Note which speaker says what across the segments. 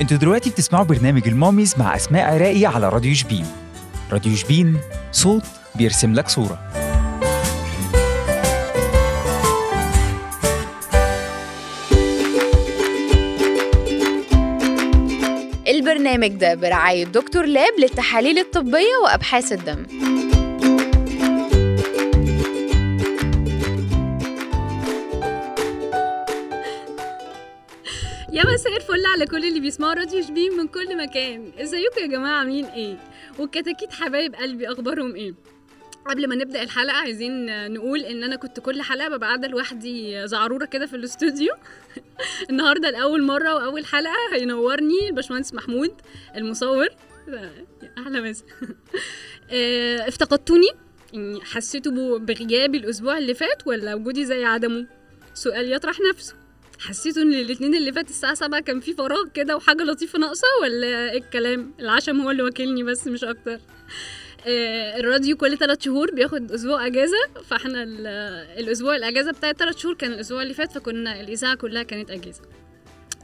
Speaker 1: أنتوا دلوقتي بتسمعوا برنامج الماميز مع أسماء عراقي على راديو شبين. راديو شبين صوت بيرسم لك صورة.
Speaker 2: البرنامج ده برعاية دكتور لاب للتحاليل الطبية وأبحاث الدم.
Speaker 3: يا مساء الفل على كل اللي بيسمعوا راديو شبين من كل مكان. إزيكم يا جماعة؟ عاملين إيه؟ والكتاكيت حبايب قلبي أخبارهم إيه؟ قبل ما نبدأ الحلقة عايزين نقول إن أنا كنت كل حلقة ببقى قاعدة لوحدي زعرورة كده في الاستوديو. النهارده لأول مرة وأول حلقة هينورني الباشمهندس محمود المصور. أحلى مسا آه، افتقدتوني؟ يعني حسيتوا بغيابي الأسبوع اللي فات ولا وجودي زي عدمه؟ سؤال يطرح نفسه. حسيتوا إن الاثنين اللي فات الساعة 7 كان في فراغ كده وحاجة لطيفة ناقصة ولا إيه الكلام؟ العشم هو اللي واكلني بس مش أكتر. آه، الراديو كل ثلاث شهور بياخد أسبوع أجازة فإحنا ال- الأسبوع الأجازة بتاع ثلاث شهور كان الأسبوع اللي فات فكنا الإذاعة كلها كانت أجازة.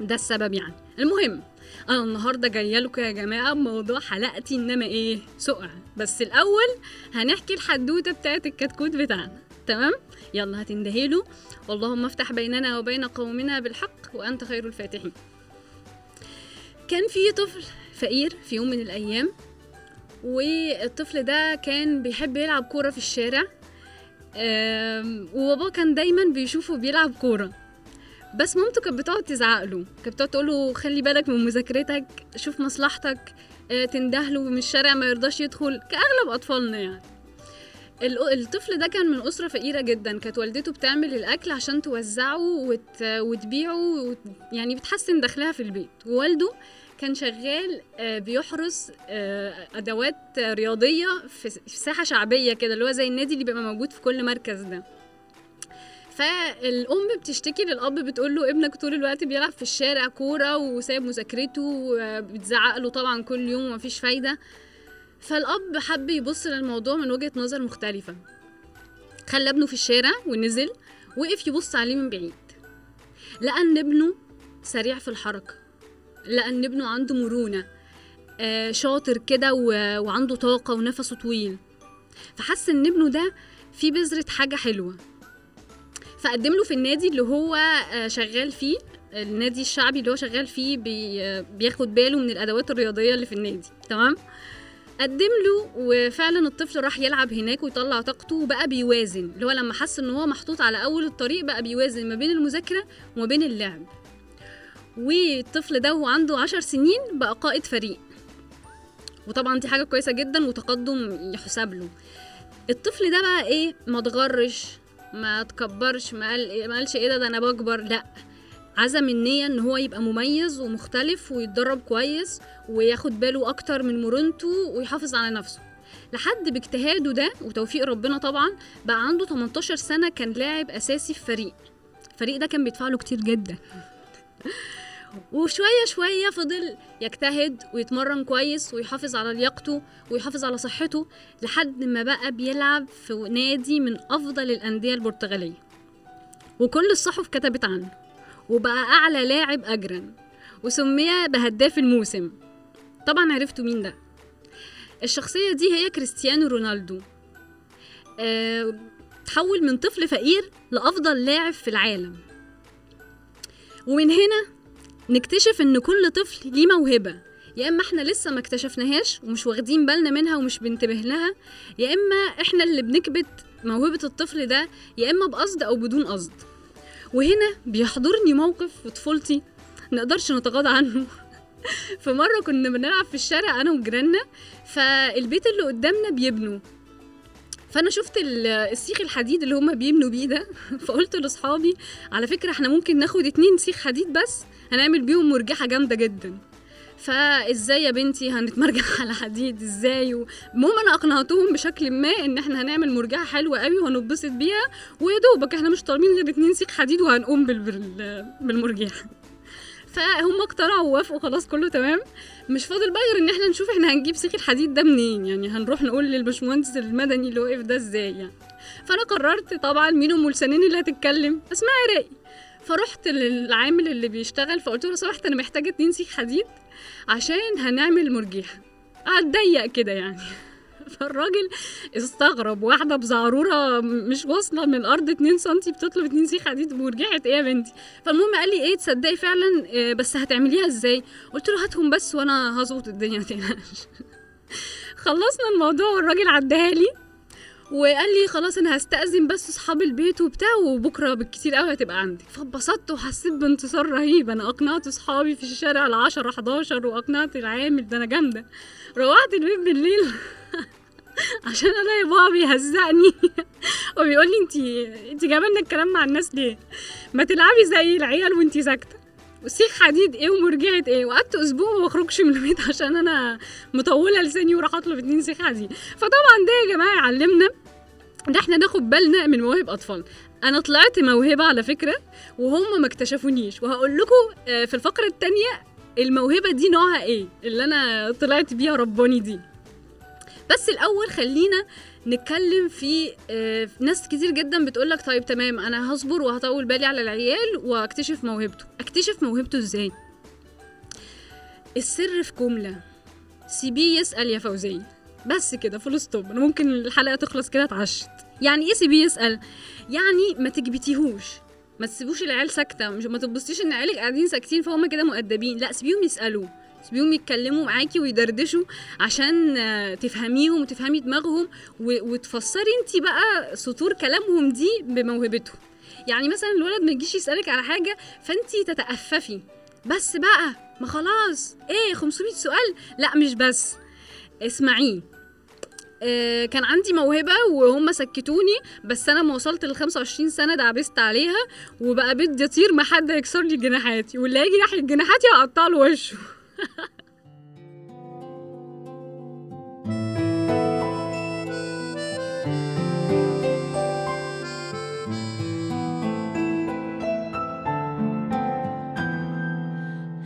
Speaker 3: ده السبب يعني. المهم أنا النهارده جاية لكم يا جماعة بموضوع حلقتي إنما إيه؟ سقع. بس الأول هنحكي الحدوتة بتاعت الكتكوت بتاعنا. تمام؟ يلا هتندهي له. اللهم افتح بيننا وبين قومنا بالحق وأنت خير الفاتحين. كان في طفل فقير في يوم من الأيام والطفل ده كان بيحب يلعب كورة في الشارع وباباه كان دايما بيشوفه بيلعب كورة. بس مامته كانت بتقعد تزعق له كانت بتقعد تقول خلي بالك من مذاكرتك شوف مصلحتك آه، تندهله من الشارع ما يرضاش يدخل كأغلب أطفالنا يعني. الطفل ده كان من أسرة فقيرة جدا. كانت والدته بتعمل الأكل عشان توزعه وت... وتبيعه وت... يعني بتحسن دخلها في البيت. ووالده كان شغال آه، بيحرس آه، أدوات رياضية في ساحة شعبية كده اللي هو زي النادي اللي بيبقى موجود في كل مركز ده. فالأم بتشتكي للأب بتقول له ابنك طول الوقت بيلعب في الشارع كورة وسايب مذاكرته وبتزعق له طبعا كل يوم ومفيش فايدة. فالأب حب يبص للموضوع من وجهة نظر مختلفة. خلى ابنه في الشارع ونزل وقف يبص عليه من بعيد. لقى إن ابنه سريع في الحركة. لقى إن ابنه عنده مرونة آه شاطر كده وعنده طاقة ونفسه طويل. فحس إن ابنه ده في بذرة حاجة حلوة. فقدم له في النادي اللي هو آه شغال فيه النادي الشعبي اللي هو شغال فيه بي بياخد باله من الأدوات الرياضية اللي في النادي تمام؟ قدم له وفعلا الطفل راح يلعب هناك ويطلع طاقته وبقى بيوازن. اللي هو لما حس إن هو محطوط على أول الطريق بقى بيوازن ما بين المذاكرة وما بين اللعب. والطفل ده وهو عنده عشر سنين بقى قائد فريق. وطبعا دي حاجة كويسة جدا وتقدم يحسب له. الطفل ده بقى إيه؟ ما اتغرش ما تكبرش ما قال ما قالش إيه ده؟ ده أنا بكبر. لأ. عزم النية إن هو يبقى مميز ومختلف ويتدرب كويس وياخد باله أكتر من مرونته ويحافظ على نفسه. لحد باجتهاده ده وتوفيق ربنا طبعا بقى عنده 18 سنة كان لاعب أساسي في فريق. الفريق ده كان بيدفع له كتير جدا. وشوية شوية فضل يجتهد ويتمرن كويس ويحافظ على لياقته ويحافظ على صحته لحد ما بقى بيلعب في نادي من أفضل الأندية البرتغالية. وكل الصحف كتبت عنه. وبقى أعلى لاعب أجرا وسمي بهداف الموسم. طبعا عرفتوا مين ده. الشخصية دي هي كريستيانو رونالدو. أه تحول من طفل فقير لأفضل لاعب في العالم. ومن هنا نكتشف إن كل طفل ليه موهبة. يا إما إحنا لسه ما اكتشفناهاش ومش واخدين بالنا منها ومش بنتبه لها يا إما إحنا اللي بنكبت موهبة الطفل ده يا إما بقصد أو بدون قصد. وهنا بيحضرني موقف في طفولتي نقدرش نتغاضى عنه. في مرة كنا بنلعب في الشارع أنا وجيراننا فالبيت اللي قدامنا بيبنوا. فأنا شفت ال- السيخ الحديد اللي هما بيبنوا بيه ده فقلت لأصحابي على فكرة إحنا ممكن ناخد اتنين سيخ حديد بس هنعمل بيهم مرجحة جامدة جدا. فازاي يا بنتي هنتمرجح على حديد؟ إزاي؟ المهم أنا أقنعتهم بشكل ما إن إحنا هنعمل مرجحة حلوة قوي وهنتبسط بيها ويا دوبك إحنا مش طالبين غير اتنين سيخ حديد وهنقوم بال... بال... بالمرجحة. فهم اقتنعوا ووافقوا خلاص كله تمام. مش فاضل بقى غير إن إحنا نشوف إحنا هنجيب سيخ الحديد ده منين؟ يعني هنروح نقول للبشمهندس المدني اللي واقف ده إزاي يعني؟ فأنا قررت طبعا مين أم لسانين اللي هتتكلم؟ اسمها عراقي. فرحت للعامل اللي بيشتغل فقلت له سمحت أنا محتاجة اتنين سيخ حديد عشان هنعمل مرجيحة. هتضيق كده يعني. فالراجل استغرب واحدة بزعرورة مش واصلة من الأرض 2 سنتي بتطلب 2 سيخ حديد مرجعة إيه يا بنتي؟ فالمهم قال لي إيه تصدقي فعلا آه، بس هتعمليها إزاي؟ قلت له هاتهم بس وأنا هظبط الدنيا متقلقش خلصنا الموضوع والراجل عداها لي. وقال لي خلاص أنا هستأذن بس أصحاب البيت وبتاع وبكرة بالكتير قوي هتبقى عندك فاتبسطت وحسيت بانتصار رهيب. أنا أقنعت أصحابي في الشارع ال 10 11 وأقنعت العامل. ده أنا جامدة. روحت البيت بالليل عشان ألاقي بابا بيهزقني. وبيقول لي انت انت جايبة الكلام مع الناس ليه؟ ما تلعبي زي العيال وانت ساكتة. وسيخ حديد إيه ومرجعه إيه؟ وقعدت أسبوع ما بخرجش من البيت عشان أنا مطولة لساني وراح اطلب اتنين سيخ حديد. فطبعا ده يا جماعة يعلمنا إن إحنا ناخد بالنا من مواهب أطفال. أنا طلعت موهبة على فكرة وهم ما اكتشفونيش. وهقول لكم آه، في الفقرة التانية الموهبة دي نوعها إيه؟ اللي أنا طلعت بيها رباني دي. بس الأول خلينا نتكلم في آه، ناس كتير جدا بتقول لك طيب تمام أنا هصبر وهطول بالي على العيال وأكتشف موهبته. أكتشف موهبته إزاي؟ السر في جملة. سيبيه يسأل يا فوزيه بس كده full stop أنا ممكن الحلقة تخلص كده اتعشت. يعني إيه سيبيه يسأل؟ يعني ما تكبتيهوش. ما تسيبوش العيال ساكتة. ما تبصيش إن عيالك قاعدين ساكتين فهم كده مؤدبين. لا سيبيهم يسألوا. سيبيهم يتكلموا معاكي ويدردشوا عشان آه، تفهميهم وتفهمي دماغهم وتفسري انت بقى سطور كلامهم دي بموهبتهم يعني مثلا الولد ما يجيش يسألك على حاجة فانت تتأففي. بس بقى ما خلاص. إيه 500 سؤال؟ لا مش بس. اسمعيه. آه، كان عندي موهبة وهم سكتوني بس أنا ما وصلت ل 25 سنة دعبست عليها وبقى بدي أطير ما حد يكسر لي جناحاتي واللي هيجي ناحية جناحاتي هقطع له وشه.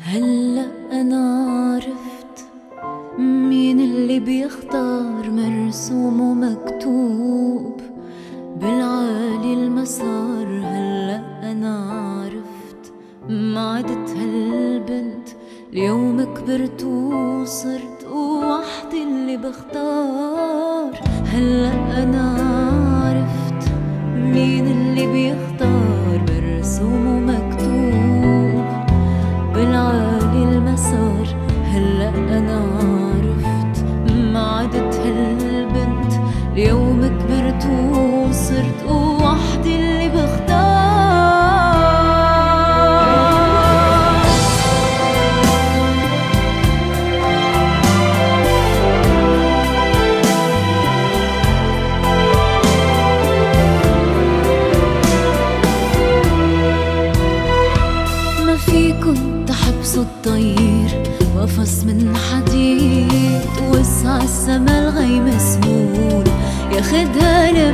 Speaker 4: هلا أنا عرفت مين اللي بيختار مرسوم ومكتوب بالعالي المسار. هلا أنا عرفت ما عدت هالبنت اليوم كبرت وصرت وحدي اللي بختار. هلا أنا عرفت مين اللي بيختار.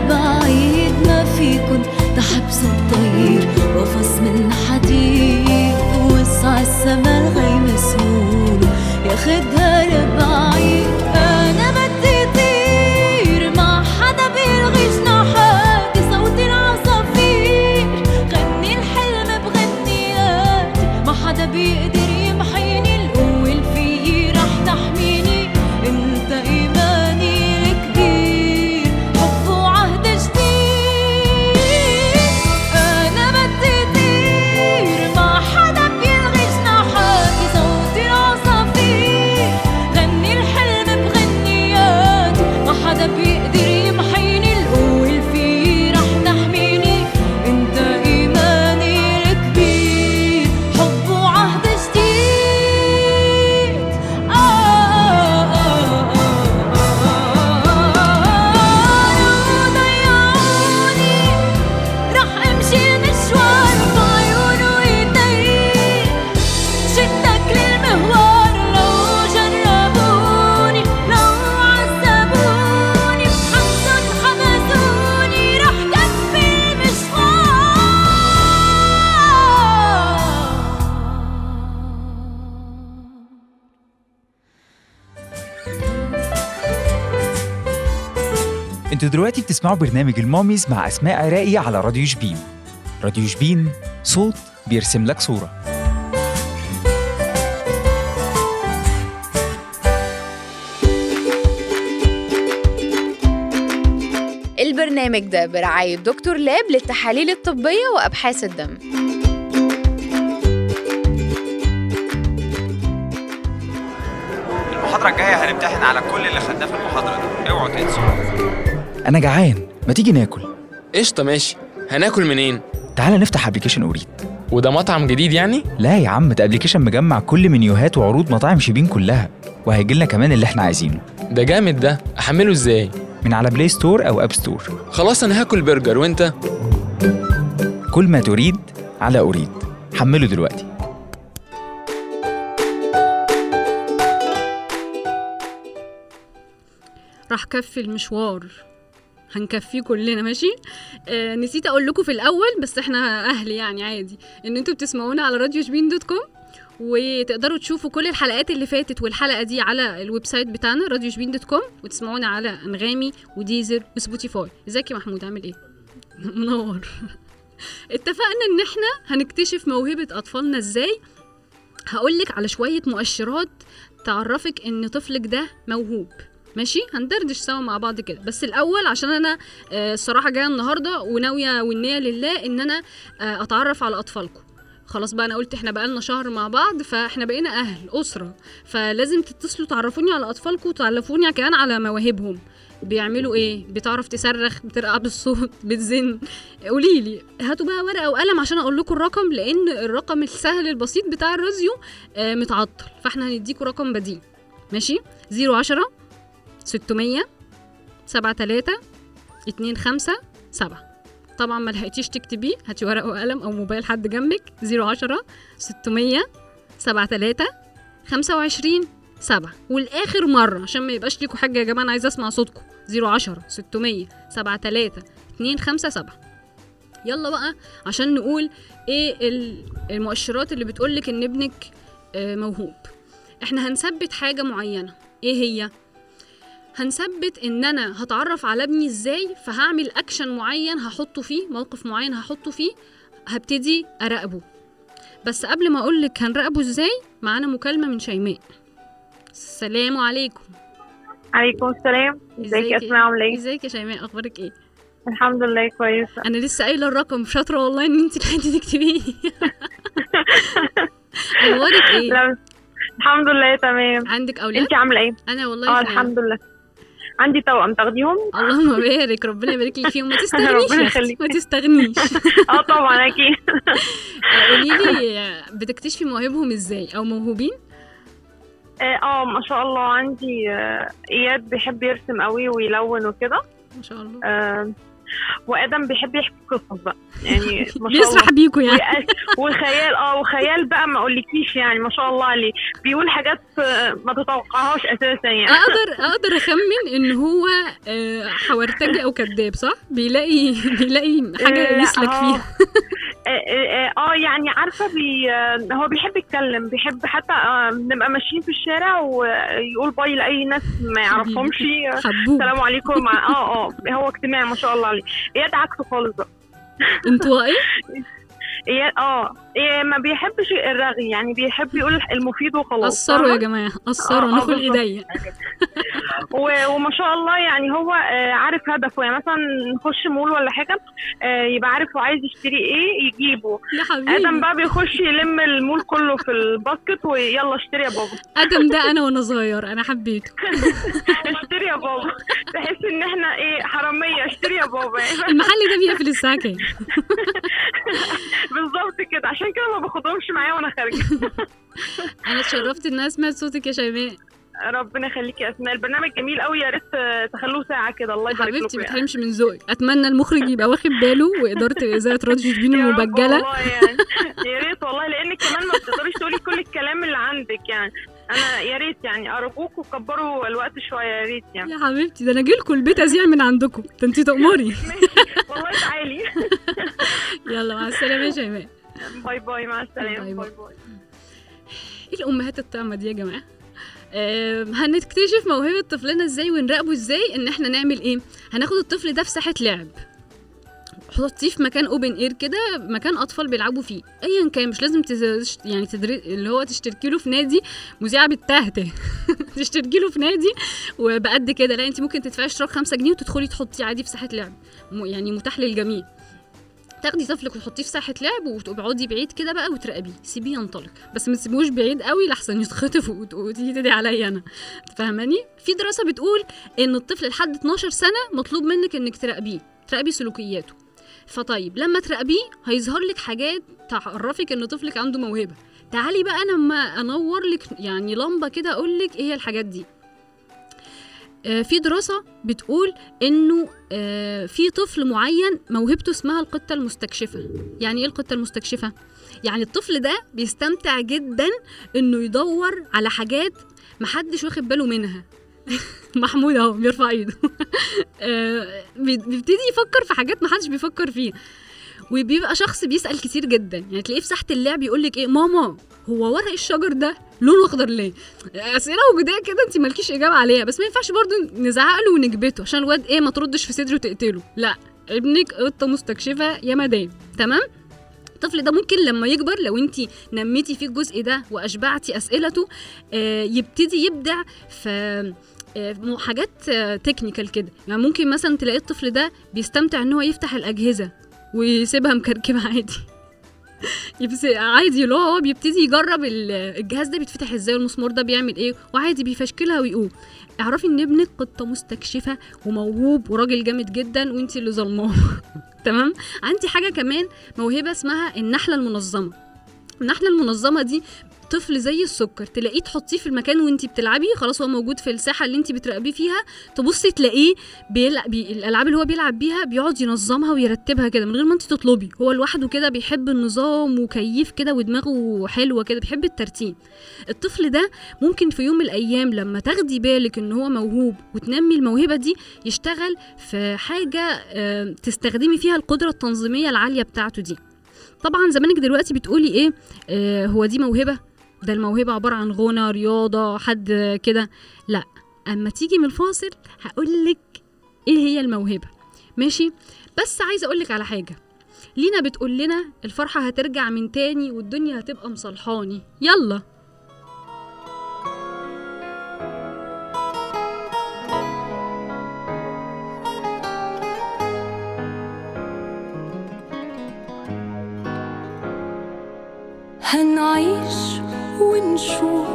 Speaker 4: لبعيد ما فيكن الطير قفص من حديد. وسع السما الغيم سهول ياخدها
Speaker 1: أنتوا دلوقتي بتسمعوا برنامج الماميز مع أسماء عراقي على راديو شبين. راديو شبين صوت بيرسم لك صورة.
Speaker 2: البرنامج ده برعاية دكتور لاب للتحاليل الطبية وأبحاث الدم.
Speaker 1: المحاضرة الجاية هنمتحن على كل اللي خدناه في المحاضرة. دي اوعوا تنسوا. أنا جعان. ما تيجي ناكل؟
Speaker 5: قشطة ماشي. هناكل منين؟
Speaker 1: تعالى نفتح application أوريد
Speaker 5: وده مطعم جديد يعني؟
Speaker 1: لا يا عم ده application مجمع كل منيوهات وعروض مطاعم شيبين كلها. وهيجيلنا كمان اللي إحنا عايزينه.
Speaker 5: ده جامد ده. أحمله إزاي؟
Speaker 1: من على Play Store أو App Store
Speaker 5: خلاص أنا هاكل برجر وأنت؟
Speaker 1: كل ما تريد على أريد حمله دلوقتي.
Speaker 3: راح كفي المشوار. هنكفيه كلنا ماشي؟ آه نسيت أقول لكم في الأول بس إحنا أهل يعني عادي إن أنتوا بتسمعونا على راديو شبين dot com وتقدروا تشوفوا كل الحلقات اللي فاتت والحلقة دي على ال website بتاعنا راديو شبين dot com وتسمعونا على أنغامي و Deezer و Spotify. إزيك يا محمود؟ عامل إيه؟ منور. اتفقنا إن إحنا هنكتشف موهبة أطفالنا إزاي؟ هقولك على شوية مؤشرات تعرفك إن طفلك ده موهوب. ماشي؟ هندردش سوا مع بعض كده. بس الأول عشان أنا آه، الصراحة جاية النهارده وناوية والنية لله إن أنا آه، أتعرف على أطفالكم. خلاص بقى أنا قلت إحنا بقالنا شهر مع بعض فإحنا بقينا أهل أسرة. فلازم تتصلوا تعرفوني على أطفالكم وتعرفوني كمان على مواهبهم. بيعملوا إيه؟ بتعرف تصرخ بترقع بالصوت بتزن. قولي لي هاتوا بقى ورقة وقلم عشان أقول لكم الرقم لأن الرقم السهل البسيط بتاع الراديو آه، متعطل. فإحنا هنديكوا رقم بديل. ماشي؟ 010 600 7 3 2 5 7 طبعا ما لحقتيش تكتبيه هاتي ورقه وقلم أو موبايل حد جنبك 010 600 7 3 25 7 والآخر مرة عشان ما يبقاش ليكوا حاجة يا جماعة أنا عايزة أسمع صوتكم 010 600 7 3 2 5 7 يلا بقى عشان نقول إيه ال- المؤشرات اللي بتقولك إن ابنك آه، موهوب. إحنا هنثبت حاجة معينة. إيه هي؟ هنثبت إن أنا هتعرف على ابني إزاي فهعمل اكشن معين هحطه فيه موقف معين هحطه فيه هبتدي أراقبه. بس قبل ما أقولك هنراقبه إزاي معانا مكالمة من شيماء. السلام عليكم.
Speaker 6: عليكم السلام. إزيك يا أسماء عاملة إيه؟
Speaker 3: إزيك يا شيماء أخبارك إيه؟
Speaker 6: الحمد لله كويسه
Speaker 3: أنا لسه قايلة الرقم شاطرة والله إن أنت لحقتي تكتبيه. أخبارك إيه؟
Speaker 6: لا الحمد لله تمام.
Speaker 3: عندك أولاد؟
Speaker 6: أنت عاملة إيه؟
Speaker 3: أنا والله آه.
Speaker 6: الحمد لله. عندي توأم تاخديهم؟
Speaker 3: اللهم بارك ربنا يبارك لك فيهم. ما تستغنيش
Speaker 6: ربنا يخليك.
Speaker 3: ما تستغنيش.
Speaker 6: آه طبعا أكيد.
Speaker 3: قولي لي بتكتشفي مواهبهم إزاي؟ أو موهوبين؟
Speaker 6: آه آه، ما شاء الله عندي آه، إياد بيحب يرسم قوي ويلون وكده.
Speaker 3: ما شاء الله.
Speaker 6: آه، وادم بيحب يحكي قصص بقى. يعني ما شاء الله.
Speaker 3: بيسرح بيكوا يعني.
Speaker 6: وخيال آه وخيال بقى ما أقولكيش يعني ما شاء الله عليه. بيقول حاجات آه، ما تتوقعهاش أساسا يعني.
Speaker 3: أقدر أقدر أخمن إن هو آه، حورتجي أو كذاب صح؟ بيلاقي بيلاقي حاجة
Speaker 6: لا،
Speaker 3: يسلك
Speaker 6: هو-
Speaker 3: فيها.
Speaker 6: آه آه، آه يعني عارفة بي آه، هو بيحب يتكلم بيحب حتى آه، نبقى ماشيين في الشارع ويقول باي لأي ناس ما يعرفهمش. السلام عليكم. آه آه هو اجتماعي ما شاء الله عليه. اياد عكسه خالص بقى.
Speaker 3: انطوائي؟
Speaker 6: آه. إيه ما بيحبش الرغي يعني بيحب يقول المفيد وخلاص
Speaker 3: قصروا يا؟ جماعة قصروا
Speaker 6: آه، آه،
Speaker 3: ناخد
Speaker 6: بالظبط.
Speaker 3: إيديا.
Speaker 6: و- وما شاء الله يعني هو آه، عارف هدفه يعني مثلا نخش مول ولا حاجة يبقى عارف هو عايز يشتري إيه يجيبه.
Speaker 3: يا
Speaker 6: آدم
Speaker 3: حبيبي
Speaker 6: بقى بيخش يلم المول كله في الباسكت ويلا اشتري يا بابا.
Speaker 3: آدم ده أنا وأنا صغير أنا حبيته.
Speaker 6: اشتري يا بابا. تحس إن إحنا إيه حرامية اشتري يا بابا.
Speaker 3: المحل ده بيقفل الساعة كام
Speaker 6: بالظبط كده. عشان كده ما باخدهمش معايا وأنا خارجة.
Speaker 3: أنا اتشرفت ان أنا سمعت صوتك يا شيماء.
Speaker 6: ربنا يخليكي يا اسماء البرنامج جميل قوي يا ريت تخلوه ساعة كده. الله يبارك
Speaker 3: حبيبتي
Speaker 6: لكم
Speaker 3: ما
Speaker 6: يعني.
Speaker 3: تحرمش من ذوقك. أتمنى المخرج يبقى واخد باله وإدارة اذاعه راديو شبين
Speaker 6: المبجلة. يعني. يا ريت والله لانك كمان ما بتقدريش تقولي كل الكلام اللي عندك يعني. أنا يا ريت يعني ارجوكوا كبروا الوقت شوية يا ريت يعني.
Speaker 3: يا حبيبتي ده أنا اجيلكوا البيت ازيع من عندكم. ده أنتي تأمري
Speaker 6: والله تعالي.
Speaker 3: يلا مع السلامة يا شيماء.
Speaker 6: bye bye مع السلامة.
Speaker 3: bye.
Speaker 6: bye. bye
Speaker 3: إيه الأمهات الطعمه دي يا جماعة؟ هنكتشف موهبة طفلنا إزاي ونراقبه إزاي إن إحنا نعمل إيه؟ هناخد الطفل ده في ساحة لعب. حطيه في مكان open air كده مكان أطفال بيلعبوا فيه. ايا كان مش لازم تز... يعني تدري... اللي هو تشتركي له في نادي مذيعه بالتهته تشتركي له في نادي وبقد كده. لا أنت ممكن تدفعي اشتراك 5 جنيه وتدخلي تحطيه عادي في ساحة لعب. يعني متاح للجميع. تاخدي طفلك وتحطيه في ساحة لعب وتقعدي بعيد كده بقى وتراقبيه. سيبيه ينطلق. بس ما تسيبوش بعيد قوي لحسن يتخطف وت- وتيجي تدعي عليا أنا. فاهماني؟ في دراسة بتقول إن الطفل لحد 12 سنة مطلوب منك إنك تراقبيه تراقبي سلوكياته. فطيب لما تراقبيه هيظهر لك حاجات تعرفك إن طفلك عنده موهبة. تعالي بقى أنا أما انور لك يعني لمبة كده أقول لك إيه هي الحاجات دي. في دراسة بتقول إنه آه، في طفل معين موهبته اسمها القطة المستكشفة. يعني إيه القطة المستكشفة؟ يعني الطفل ده بيستمتع جدا إنه يدور على حاجات محدش واخد باله منها. محمود أهو بيرفع إيده. آه، بي- بيبتدي يفكر في حاجات محدش بيفكر فيها. وبيبقى شخص بيسأل كتير جدا. يعني تلاقيه في ساحة اللعب يقول لك إيه ماما هو ورق الشجر ده لونه أخضر ليه؟ أسئلة وجوديه كده انت مالكيش إجابة عليها. بس ما ينفعش برضو نزعق له ونكبته عشان الواد إيه ما تردش في صدره وتقتله. لا ابنك قطة مستكشفة يا مدام. تمام؟ الطفل ده ممكن لما يكبر لو انت نميتي فيه الجزء ده وأشبعتي أسئلته آه يبتدي يبدع في آه، حاجات تكنيكال كده. يعني ممكن مثلا تلاقي الطفل ده بيستمتع إن هو يفتح الأجهزة. ويسيبها مكركبة عادي. عادي اللي هو بيبتدي يجرب ال- الجهاز ده بيتفتح إزاي والمسمار ده بيعمل إيه وعادي بيفشكلها ويقوم. اعرفي ان ابنك قطة مستكشفة وموهوب وراجل جامد جدا وانت اللي ظلماه. تمام؟ عندي حاجة كمان موهبة اسمها النحلة المنظمة. النحلة المنظمة دي طفل زي السكر تلاقيه تحطيه في المكان وانت بتلعبي خلاص هو موجود في الساحة اللي انت بتراقبيه فيها تبصي تلاقيه بيلعب بي... الألعاب اللي هو بيلعب بيها بيقعد ينظمها ويرتبها كده من غير ما انت تطلبي. هو لوحده كده بيحب النظام وكيف كده ودماغه حلوة كده بيحب الترتيب. الطفل ده ممكن في يوم من الأيام لما تاخدي بالك إن هو موهوب وتنمي الموهبة دي يشتغل في حاجة تستخدمي فيها القدرة التنظيمية العالية بتاعته دي. طبعا زمانك دلوقتي بتقولي إيه آه هو دي موهبة؟ ده الموهبة عبارة عن غنى رياضة حد كده. لا أما تيجي من الفاصل هقولك إيه هي الموهبة. ماشي؟ بس عايزة أقولك على حاجة. لينا بتقول لنا الفرحة هترجع من تاني والدنيا هتبقى مصالحاني. يلا!
Speaker 7: هنعيش 问说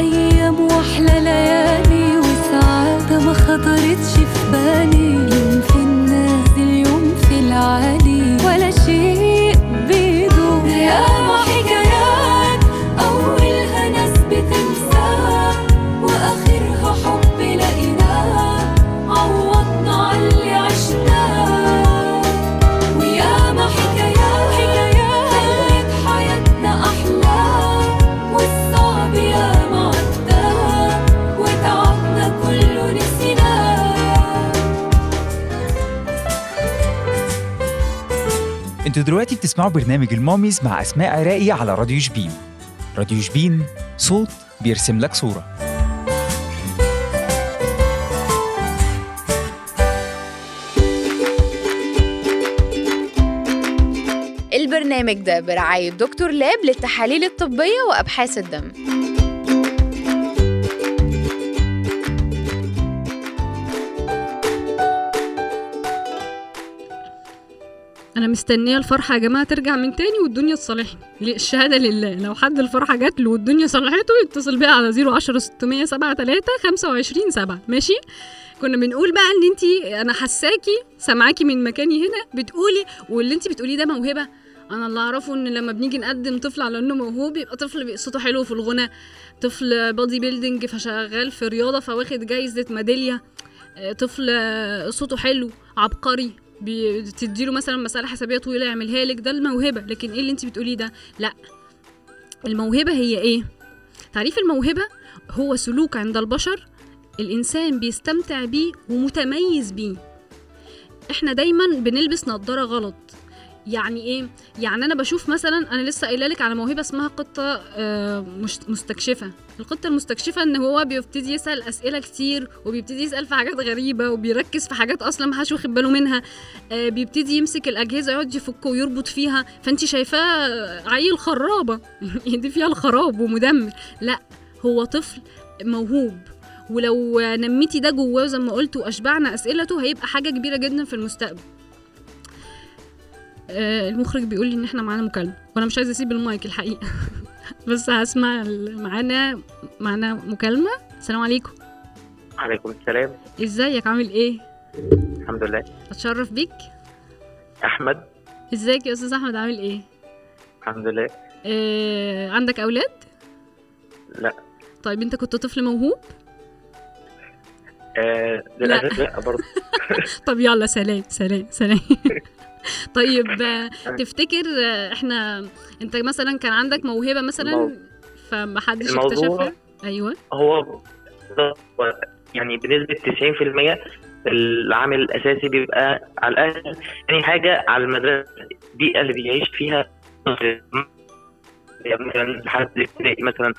Speaker 7: طعم الأيام وأحلى ليالي وسعادة ما خطرتش في بالي. يوم في النازل يوم في العالي. ولا شيء
Speaker 1: أنتوا دلوقتي بتسمعوا برنامج الماميز مع أسماء عراقي على راديو شبين. راديو شبين صوت بيرسم لك صورة.
Speaker 2: البرنامج ده برعاية دكتور لاب للتحاليل الطبية وأبحاث الدم.
Speaker 3: أنا مستنية الفرحة يا جماعة ترجع من تاني والدنيا تصالحني؟ الشهادة لله. لو حد الفرحة جات له والدنيا صالحته يتصل بيا على 010 673 25 7 ماشي؟ كنا بنقول بقى إن انت أنا حساكي سامعاكي من مكاني هنا بتقولي واللي انت بتقوليه ده موهبة. أنا اللي أعرفه إن لما بنيجي نقدم طفل على إنه موهوب يبقى طفل صوته حلو في الغنى. طفل بودي بيلدينج فشغال في رياضة فواخد جايزة ميدالية. آه، طفل آه، صوته حلو عبقري. بتديله مثلا مسألة حسابية طويلة يعملها لك ده الموهبة. لكن إيه اللي أنت بتقوليه ده؟ لا. الموهبة هي إيه؟ تعريف الموهبة هو سلوك عند البشر الإنسان بيستمتع بيه ومتميز بيه. إحنا دايما بنلبس نظارة غلط. يعني إيه؟ يعني أنا بشوف مثلا أنا لسه قايلة لك على موهبة اسمها قطة آه، مستكشفة. القطة المستكشفة إن هو بيبتدي يسأل أسئلة كتير وبيبتدي يسأل في حاجات غريبة وبيركز في حاجات أصلا ما حدش واخد باله منها. آه، بيبتدي يمسك الأجهزة يقعد يفك ويربط فيها. فانت شايفاه عيل خرابة. دي فيها الخراب ومدمر. لا هو طفل موهوب. ولو نميتي ده جواه زي ما قلت وأشبعنا أسئلته هيبقى حاجة كبيرة جدا في المستقبل. المخرج بيقول لي إن إحنا معانا مكالمة وأنا مش عايزة أسيب المايك الحقيقة. بس هسمع معانا معانا مكالمة. السلام عليكم.
Speaker 8: عليكم السلام.
Speaker 3: إزيك؟ عامل إيه؟
Speaker 8: الحمد لله.
Speaker 3: أتشرف بيك؟
Speaker 8: أحمد.
Speaker 3: إزيك يا أستاذ أحمد؟ عامل إيه؟
Speaker 8: الحمد لله.
Speaker 3: آه، عندك أولاد؟
Speaker 8: لا.
Speaker 3: طيب أنت كنت طفل موهوب؟
Speaker 8: آه للأسف لا, برضه.
Speaker 3: طب يلا سلام سلام سلام. طيب تفتكر إحنا انت مثلا كان عندك موهبة مثلا فمحدش اكتشفها؟ أيوه.
Speaker 8: هو يعني بنسبة 90% العامل الأساسي بيبقى على الأقل تاني حاجة على المدرسة البيئة اللي بيعيش فيها. يعني مثلا ابتدائي مثلا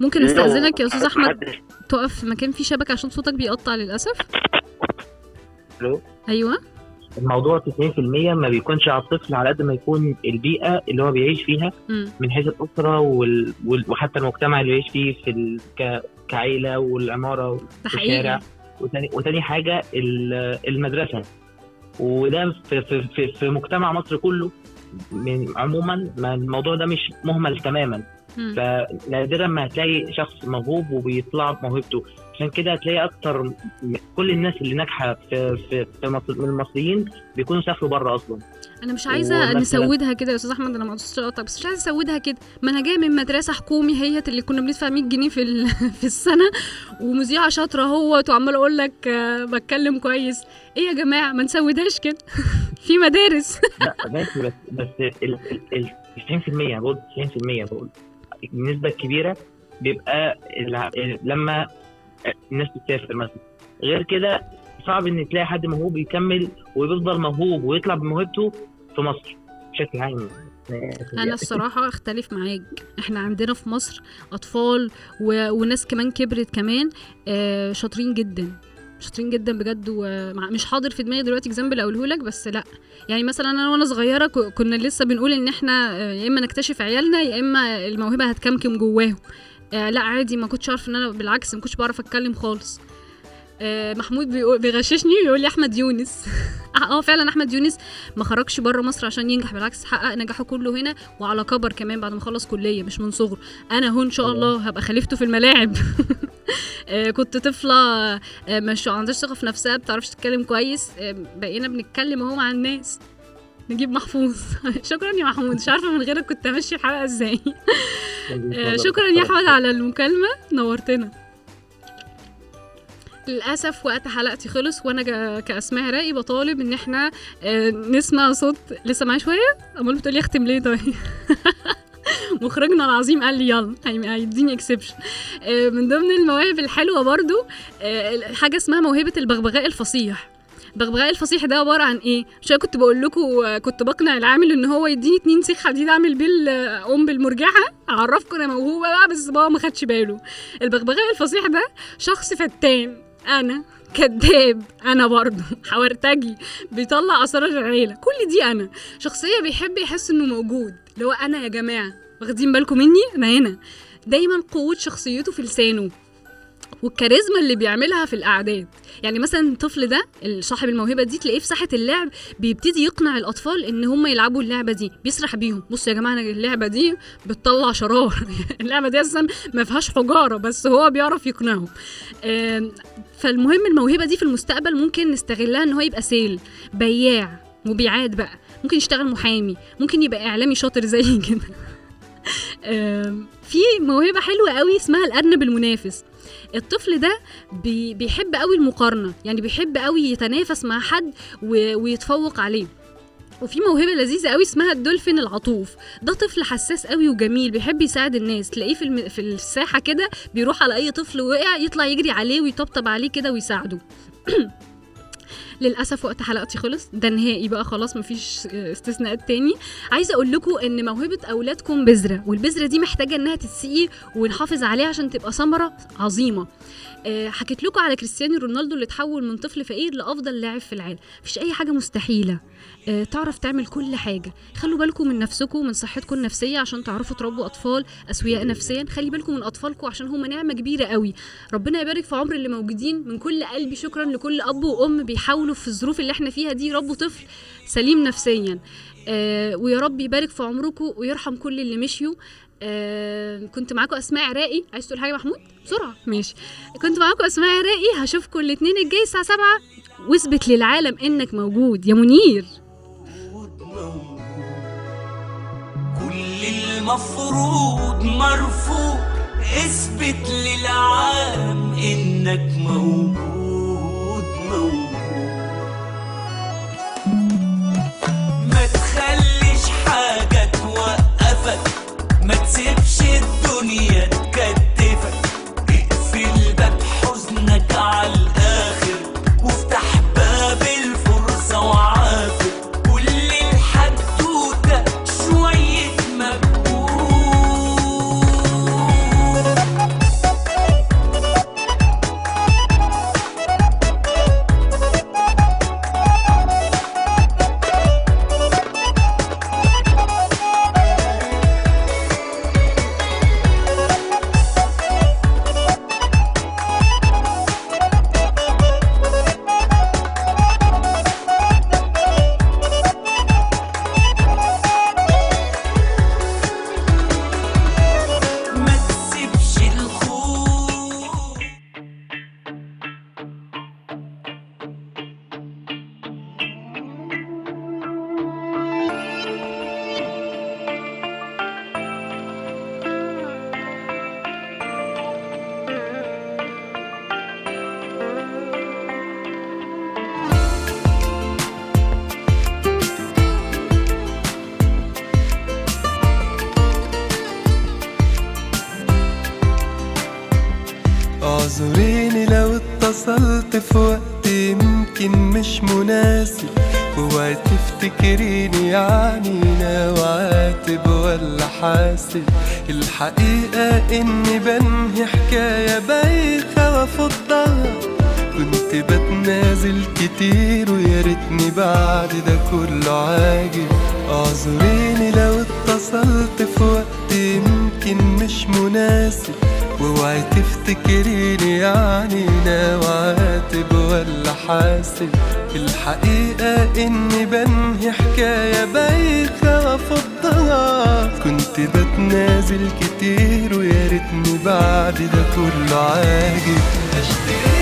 Speaker 3: ممكن أستأذنك يا أستاذ
Speaker 8: أحمد؟
Speaker 3: تقف في مكان فيه شبكة عشان صوتك بيقطع للأسف.
Speaker 8: ألو؟
Speaker 3: أيوه.
Speaker 8: الموضوع 90% ما بيكونش على الطفل على قد ما يكون البيئة اللي هو بيعيش فيها
Speaker 3: امم
Speaker 8: من حيث الأسرة وال... وال... وحتى المجتمع اللي بيعيش فيه في ال... ك... كعيلة
Speaker 3: والعمارة
Speaker 8: والشارع. وتاني, وتاني حاجة ال- المدرسة. وده في, في, في, في مجتمع مصر كله من عموما ما الموضوع ده مش مهمل تماما. فنادرا ما هتلاقي شخص موهوب وبيطلع بموهبته عشان كده هتلاقي أكتر كل الناس اللي ناجحة في في, في من المصريين بيكونوا سافروا بره أصلا.
Speaker 3: أنا مش
Speaker 8: عايزة
Speaker 3: نسودها كده يا أستاذ أحمد أنا ما قصدتش اقطع بس مش عايزة اسودها كده. ما أنا جاية من مدرسة حكومي هي اللي كنا بندفع 100 جنيه في في السنة ومذيعة شاطرة اهوت وعمالة أقول لك آه، بتكلم كويس. إيه يا جماعة؟ ما نسودهاش كده. في مدارس.
Speaker 8: لا ماشي بس بس ال 90% بقول 90% بقول. النسبة الكبيرة بيبقى لما الناس بتسافر مثلا. غير كده صعب إن تلاقي حد موهوب يكمل ويفضل موهوب ويطلع بموهبته في مصر بشكل عام.
Speaker 3: أنا الصراحة أختلف معاك. إحنا عندنا في مصر أطفال و... وناس كمان كبرت كمان آه شاطرين جدا. شاطرين جدا بجد ومش حاضر في دماغي دلوقتي example أقوله لك بس لأ. يعني مثلا أنا وأنا صغيرة كنا لسه بنقول إن إحنا آه، يا إما نكتشف عيالنا يا إما الموهبة هتكمكم جواهم. آه لأ عادي ما كنتش عارف إن أنا بالعكس ما كنتش بعرف أتكلم خالص. محمود بيقول بيغششني ويقول لي أحمد يونس. آه فعلا أحمد يونس ما خرجش بره مصر عشان ينجح بالعكس حقق نجاحه كله هنا وعلى كبر كمان بعد ما خلص كلية مش من صغره. أنا هو إن شاء الله هبقى خليفته في الملاعب. آه، كنت طفلة آه، مش عندهاش ثقة في نفسها بتعرفش تتكلم كويس آه، بقينا بنتكلم أهو مع الناس. نجيب محفوظ. شكرا يا محمود مش عارفة من غيرك كنت همشي الحلقة إزاي. آه، شكرا يا أحمد على المكالمة نورتنا. للأسف وقت حلقتي خلص وأنا كأسماء راقي بطالب إن إحنا آه، نسمع صوت لسه معايا شوية؟ أمال بتقولي اختم ليه طيب مخرجنا العظيم قال لي يلا هي- هيديني exception من ضمن المواهب الحلوة برضو آه، حاجة اسمها موهبة البغبغاء الفصيح. البغبغاء الفصيح ده عبارة عن إيه؟ مش كنت بقول لكم كنت بقنع العامل إن هو يديني اتنين سيخ حديد أعمل بيه ام بالمرجحه أعرفكم أنا موهوبة بقى بس بابا ما خدش باله. البغبغاء الفصيح ده شخص فتان. أنا كذاب أنا برضه. حورتجي. بيطلع أسرار العيله كل دي أنا. شخصية بيحب يحس إنه موجود. هو أنا يا جماعة. واخدين بالكم مني؟ أنا هنا. دايما قوة شخصيته في لسانه. والكاريزما اللي بيعملها في الأعداد. يعني مثلا الطفل ده صاحب الموهبة دي تلاقيه في ساحة اللعب بيبتدي يقنع الأطفال إن هم يلعبوا اللعبة دي. بيسرح بيهم. بصوا يا جماعة أنا اللعبة دي بتطلع شرار. اللعبة دي أصلا ما فيهاش حجارة بس هو بيعرف يقنعهم. فالمهم الموهبة دي في المستقبل ممكن نستغلها إن هو يبقى سيل بياع مبيعات بقى ممكن يشتغل محامي ممكن يبقى إعلامي شاطر زي كده. في موهبة حلوة قوي اسمها الأرنب المنافس. الطفل ده بي بيحب قوي المقارنة يعني بيحب قوي يتنافس مع حد ويتفوق عليه. وفي موهبة لذيذة قوي اسمها الدولفين العطوف. ده طفل حساس قوي وجميل بيحب يساعد الناس. تلاقيه في الم... في الساحة كده بيروح على أي طفل وقع يطلع يجري عليه ويطبطب عليه كده ويساعده. للأسف وقت حلقتي خلص ده نهائي بقى خلاص مفيش استثناءات تاني. عايزة أقول لكم إن موهبة أولادكم بذرة والبذرة دي محتاجة إنها تتسقي ونحافظ عليها عشان تبقى ثمرة عظيمة. آه، حكيت لكم على كريستيانو رونالدو اللي اتحول من طفل فقير لأفضل لاعب في العالم. مفيش أي حاجة مستحيلة. آه، تعرف تعمل كل حاجة. خلوا بالكم من نفسكم ومن صحتكم النفسية عشان تعرفوا تربوا أطفال أسوياء نفسيا. خلي بالكم من أطفالكم عشان هم نعمة كبيرة قوي. ربنا يبارك في عمر اللي موجودين. من كل قلبي شكرا لكل أب وأم بيحاولوا في الظروف اللي إحنا فيها دي يربوا طفل سليم نفسيا. آه ويا رب يبارك في عمركم ويرحم كل اللي مشيوا. آه كنت معاكم أسماء عراقي. عايز تقول حاجة محمود؟ بسرعة. ماشي. كنت معاكم أسماء عراقي. هشوفكم الاثنين الجاي الساعة 7 واثبت للعالم إنك موجود. يا منير.
Speaker 9: كل المفروض مرفوض. اثبت للعالم إنك موجود موجود. تسيبش الدنيا.
Speaker 10: اوعي تفتكريني يعني ناوي عاتب ولا حاسب الحقيقة إني بنهي حكاية بايخة وافضها كنت بتنازل كتير ويا ريتني بعد ده كله عاجب أعذريني لو اتصلت في وقت يمكن مش مناسب. واوعي تفتكريني يعني ناوي عاتب ولا حاسب الحقيقة إني بنهي حكاية بايخة وافضها كنت بتنازل كتير ويا ريتني بعد ده كله عاجب. اشتري